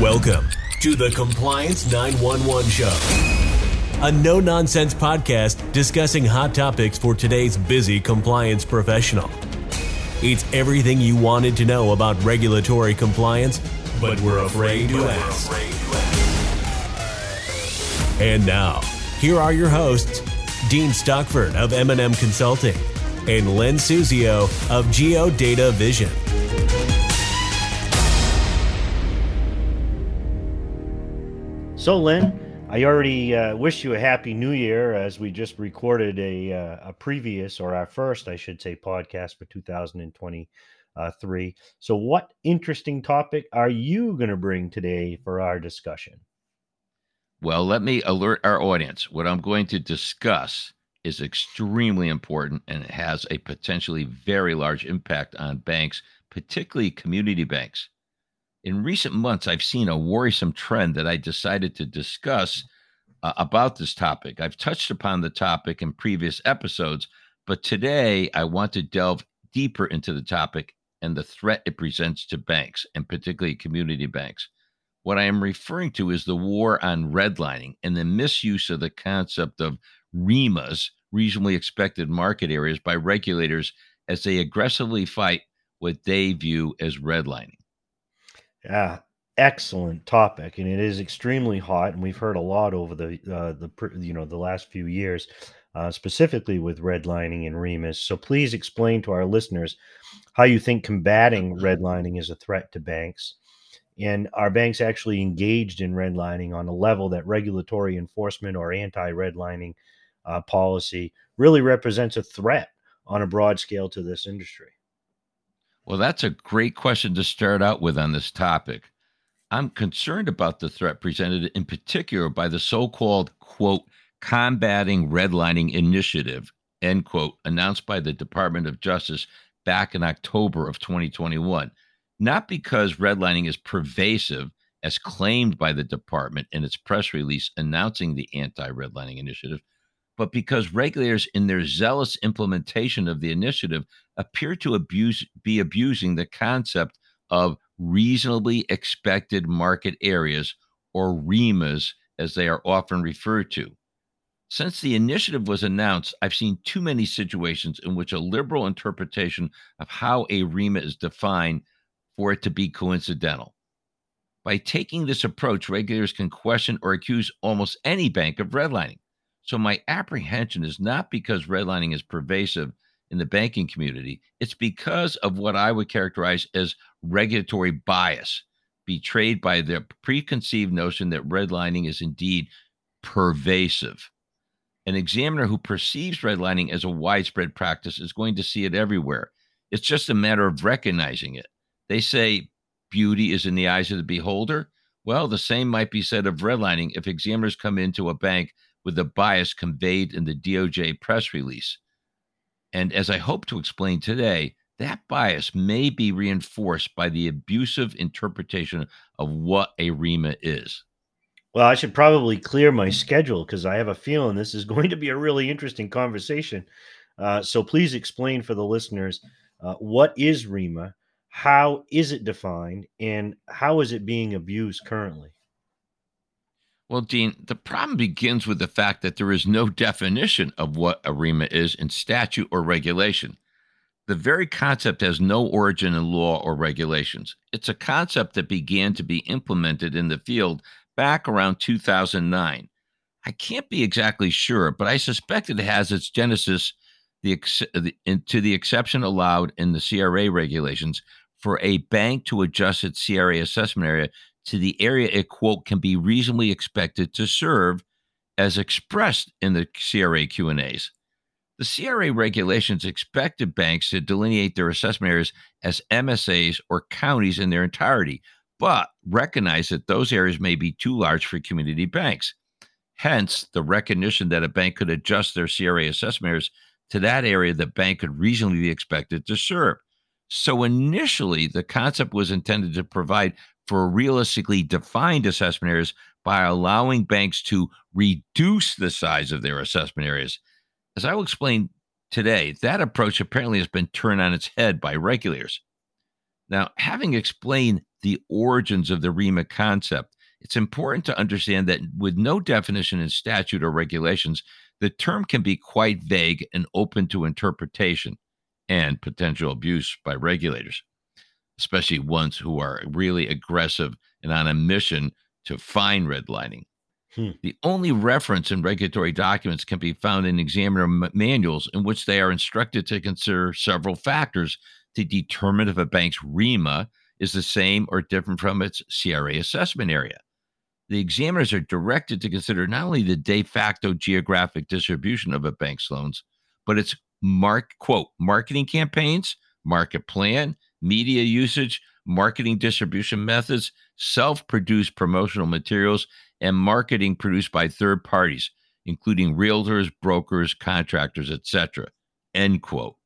Welcome to the Compliance 911 Show, a no nonsense podcast discussing hot topics for today's busy compliance professional. It's everything you wanted to know about regulatory compliance, but we're afraid to ask. And now, here are your hosts, Dean Stockford of M&M Consulting and Len Suzio of GeoData Vision. So, Len, I already uh, wish you a happy new year as we just recorded a, uh, a previous, or our first, I should say, podcast for 2023. So, what interesting topic are you going to bring today for our discussion? Well, let me alert our audience. What I'm going to discuss is extremely important and it has a potentially very large impact on banks, particularly community banks. In recent months, I've seen a worrisome trend that I decided to discuss uh, about this topic. I've touched upon the topic in previous episodes, but today I want to delve deeper into the topic and the threat it presents to banks, and particularly community banks. What I am referring to is the war on redlining and the misuse of the concept of REMAs, reasonably expected market areas, by regulators as they aggressively fight what they view as redlining. Yeah, excellent topic, and it is extremely hot, and we've heard a lot over the uh, the you know the last few years, uh, specifically with redlining and REMAs. So please explain to our listeners how you think combating redlining is a threat to banks, and are banks actually engaged in redlining on a level that regulatory enforcement or anti-redlining uh, policy really represents a threat on a broad scale to this industry. Well, that's a great question to start out with on this topic. I'm concerned about the threat presented in particular by the so called, quote, combating redlining initiative, end quote, announced by the Department of Justice back in October of 2021. Not because redlining is pervasive, as claimed by the department in its press release announcing the anti redlining initiative, but because regulators, in their zealous implementation of the initiative, appear to abuse, be abusing the concept of reasonably expected market areas, or REMAs, as they are often referred to. Since the initiative was announced, I've seen too many situations in which a liberal interpretation of how a REMA is defined for it to be coincidental. By taking this approach, regulators can question or accuse almost any bank of redlining. So my apprehension is not because redlining is pervasive in the banking community, it's because of what I would characterize as regulatory bias, betrayed by the preconceived notion that redlining is indeed pervasive. An examiner who perceives redlining as a widespread practice is going to see it everywhere. It's just a matter of recognizing it. They say beauty is in the eyes of the beholder. Well, the same might be said of redlining if examiners come into a bank with the bias conveyed in the DOJ press release. And as I hope to explain today, that bias may be reinforced by the abusive interpretation of what a REMA is. Well, I should probably clear my schedule because I have a feeling this is going to be a really interesting conversation. Uh, so please explain for the listeners uh, what is REMA, how is it defined, and how is it being abused currently? Well, Dean, the problem begins with the fact that there is no definition of what a REMA is in statute or regulation. The very concept has no origin in law or regulations. It's a concept that began to be implemented in the field back around 2009. I can't be exactly sure, but I suspect it has its genesis the, the, to the exception allowed in the CRA regulations for a bank to adjust its CRA assessment area to the area it quote can be reasonably expected to serve as expressed in the CRA Q&As. The CRA regulations expected banks to delineate their assessment areas as MSAs or counties in their entirety, but recognize that those areas may be too large for community banks. Hence, the recognition that a bank could adjust their CRA assessment areas to that area the bank could reasonably be expected to serve. So initially, the concept was intended to provide for realistically defined assessment areas by allowing banks to reduce the size of their assessment areas. As I will explain today, that approach apparently has been turned on its head by regulators. Now, having explained the origins of the REMA concept. It's important to understand that with no definition in statute or regulations, the term can be quite vague and open to interpretation and potential abuse by regulators, especially ones who are really aggressive and on a mission to find redlining. Hmm. The only reference in regulatory documents can be found in examiner m- manuals in which they are instructed to consider several factors to determine if a bank's REMA is the same or different from its CRA assessment area. The examiners are directed to consider not only the de facto geographic distribution of a bank's loans, but its mark quote marketing campaigns, market plan, media usage, marketing distribution methods, self-produced promotional materials, and marketing produced by third parties, including realtors, brokers, contractors, etc. End quote.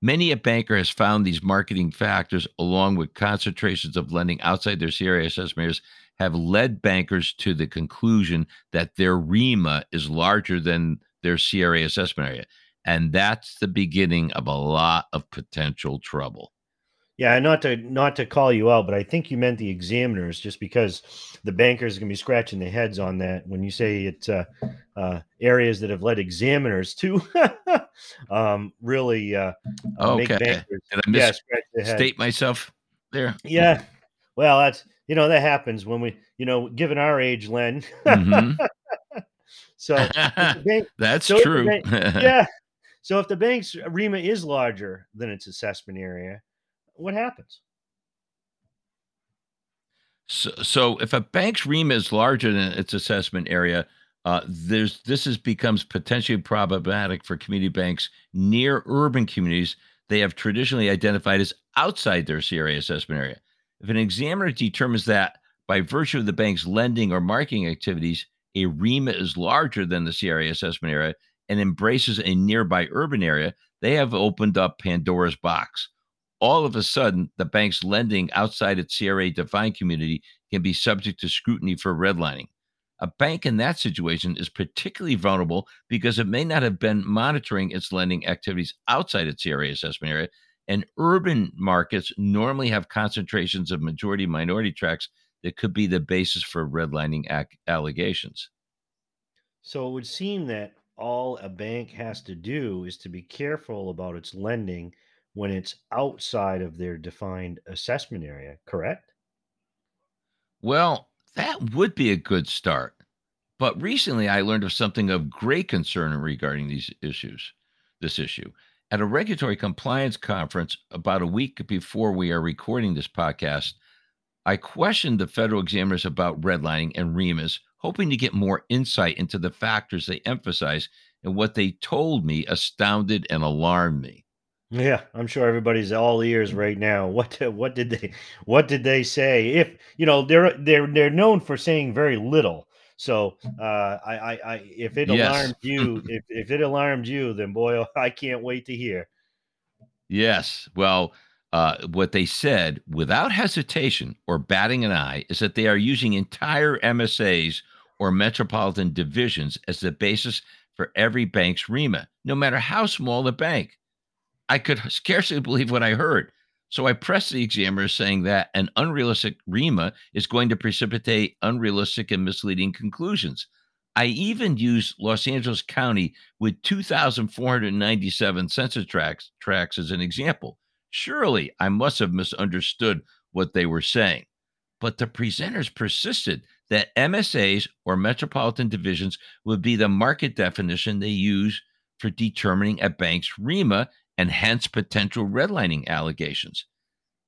Many a banker has found these marketing factors, along with concentrations of lending outside their CRA areas, have led bankers to the conclusion that their REMA is larger than their CRA assessment area. And that's the beginning of a lot of potential trouble. Yeah, not to not to call you out, but I think you meant the examiners, just because the bankers are going to be scratching their heads on that when you say it's uh, uh, areas that have led examiners to um, really uh, uh okay. make bankers Did I miss, yeah, state myself there. Yeah, well, that's you know that happens when we you know given our age, Len. Mm-hmm. so bank, that's so true. Bank, yeah. So if the bank's REMA is larger than its assessment area what happens? So, so if a bank's REMA is larger than its assessment area, uh, there's this is becomes potentially problematic for community banks near urban communities they have traditionally identified as outside their CRA assessment area. If an examiner determines that by virtue of the bank's lending or marketing activities, a REMA is larger than the CRA assessment area and embraces a nearby urban area, they have opened up Pandora's box all of a sudden the bank's lending outside its CRA defined community can be subject to scrutiny for redlining. A bank in that situation is particularly vulnerable because it may not have been monitoring its lending activities outside its CRA assessment area. And urban markets normally have concentrations of majority minority tracts that could be the basis for redlining ac- allegations. So it would seem that all a bank has to do is to be careful about its lending when it's outside of their defined assessment area, correct? Well, that would be a good start. But recently I learned of something of great concern regarding these issues, this issue. At a regulatory compliance conference about a week before we are recording this podcast, I questioned the federal examiners about redlining and REMAs, hoping to get more insight into the factors they emphasize, and what they told me astounded and alarmed me. Yeah, I'm sure everybody's all ears right now. What what did they what did they say? If you know they're they're they're known for saying very little. So uh, I, I I if it yes. alarmed you if if it alarmed you, then boy, I can't wait to hear. Yes, well, uh, what they said without hesitation or batting an eye is that they are using entire MSAs or metropolitan divisions as the basis for every bank's REMA, no matter how small the bank. I could scarcely believe what I heard. So I pressed the examiner saying that an unrealistic REMA is going to precipitate unrealistic and misleading conclusions. I even used Los Angeles County with 2,497 census tracts, tracts as an example. Surely I must have misunderstood what they were saying. But the presenters persisted that MSAs or metropolitan divisions would be the market definition they use for determining a bank's REMA and hence potential redlining allegations.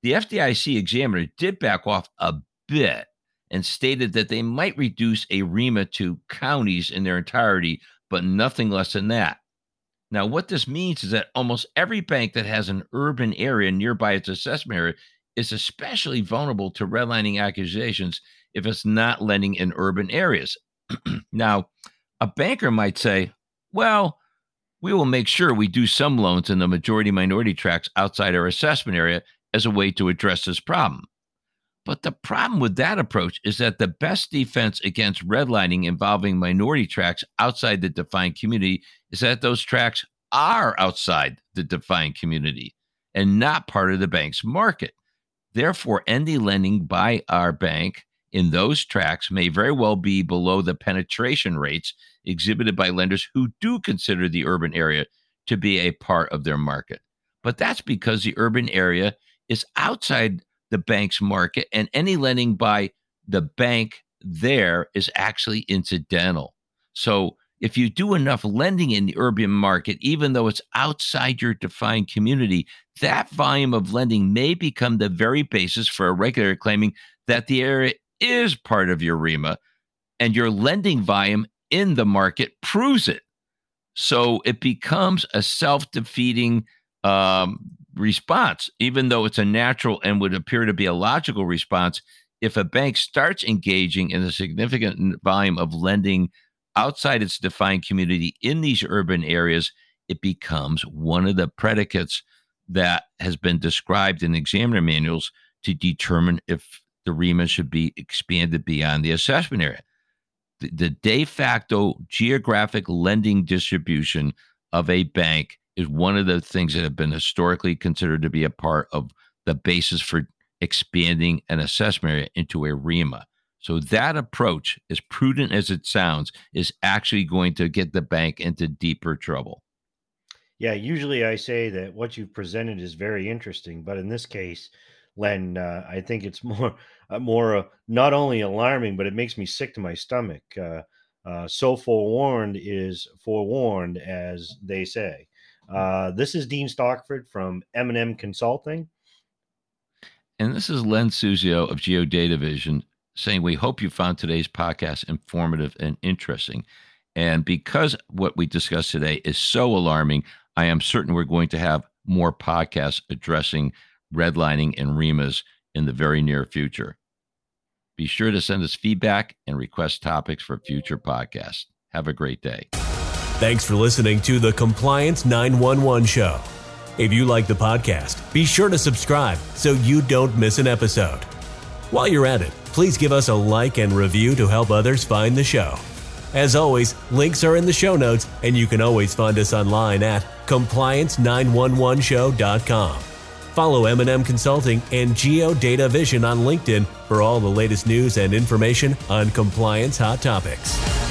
The FDIC examiner did back off a bit and stated that they might reduce a REMA to counties in their entirety, but nothing less than that. Now, what this means is that almost every bank that has an urban area nearby its assessment area is especially vulnerable to redlining accusations if it's not lending in urban areas. now, a banker might say, well, we will make sure we do some loans in the majority minority tracts outside our assessment area as a way to address this problem. But the problem with that approach is that the best defense against redlining involving minority tracts outside the defined community is that those tracts are outside the defined community and not part of the bank's market. Therefore, any lending by our bank in those tracts may very well be below the penetration rates exhibited by lenders who do consider the urban area to be a part of their market. But that's because the urban area is outside the bank's market, and any lending by the bank there is actually incidental. So if you do enough lending in the urban market, even though it's outside your defined community, that volume of lending may become the very basis for a regulator claiming that the area is part of your REMA and your lending volume in the market proves it. So it becomes a self defeating um, response, even though it's a natural and would appear to be a logical response. If a bank starts engaging in a significant volume of lending outside its defined community in these urban areas, it becomes one of the predicates that has been described in examiner manuals to determine if the REMA should be expanded beyond the assessment area. The, the de facto geographic lending distribution of a bank is one of the things that have been historically considered to be a part of the basis for expanding an assessment area into a REMA. So that approach, as prudent as it sounds, is actually going to get the bank into deeper trouble. Yeah, usually I say that what you've presented is very interesting, but in this case, Len, uh, I think it's more, uh, more uh, not only alarming, but it makes me sick to my stomach. Uh, uh, so forewarned is forewarned, as they say. Uh, this is Dean Stockford from M&M Consulting. And this is Len Suzio of GeoData Vision saying we hope you found today's podcast informative and interesting. And because what we discussed today is so alarming, I am certain we're going to have more podcasts addressing redlining and REMAs in the very near future. Be sure to send us feedback and request topics for future podcasts. Have a great day. Thanks for listening to the Compliance 911 Show. If you like the podcast, be sure to subscribe so you don't miss an episode. While you're at it, please give us a like and review to help others find the show. As always, links are in the show notes, and you can always find us online at compliance911show.com. Follow M&M Consulting and GeoData Vision on LinkedIn for all the latest news and information on compliance hot topics.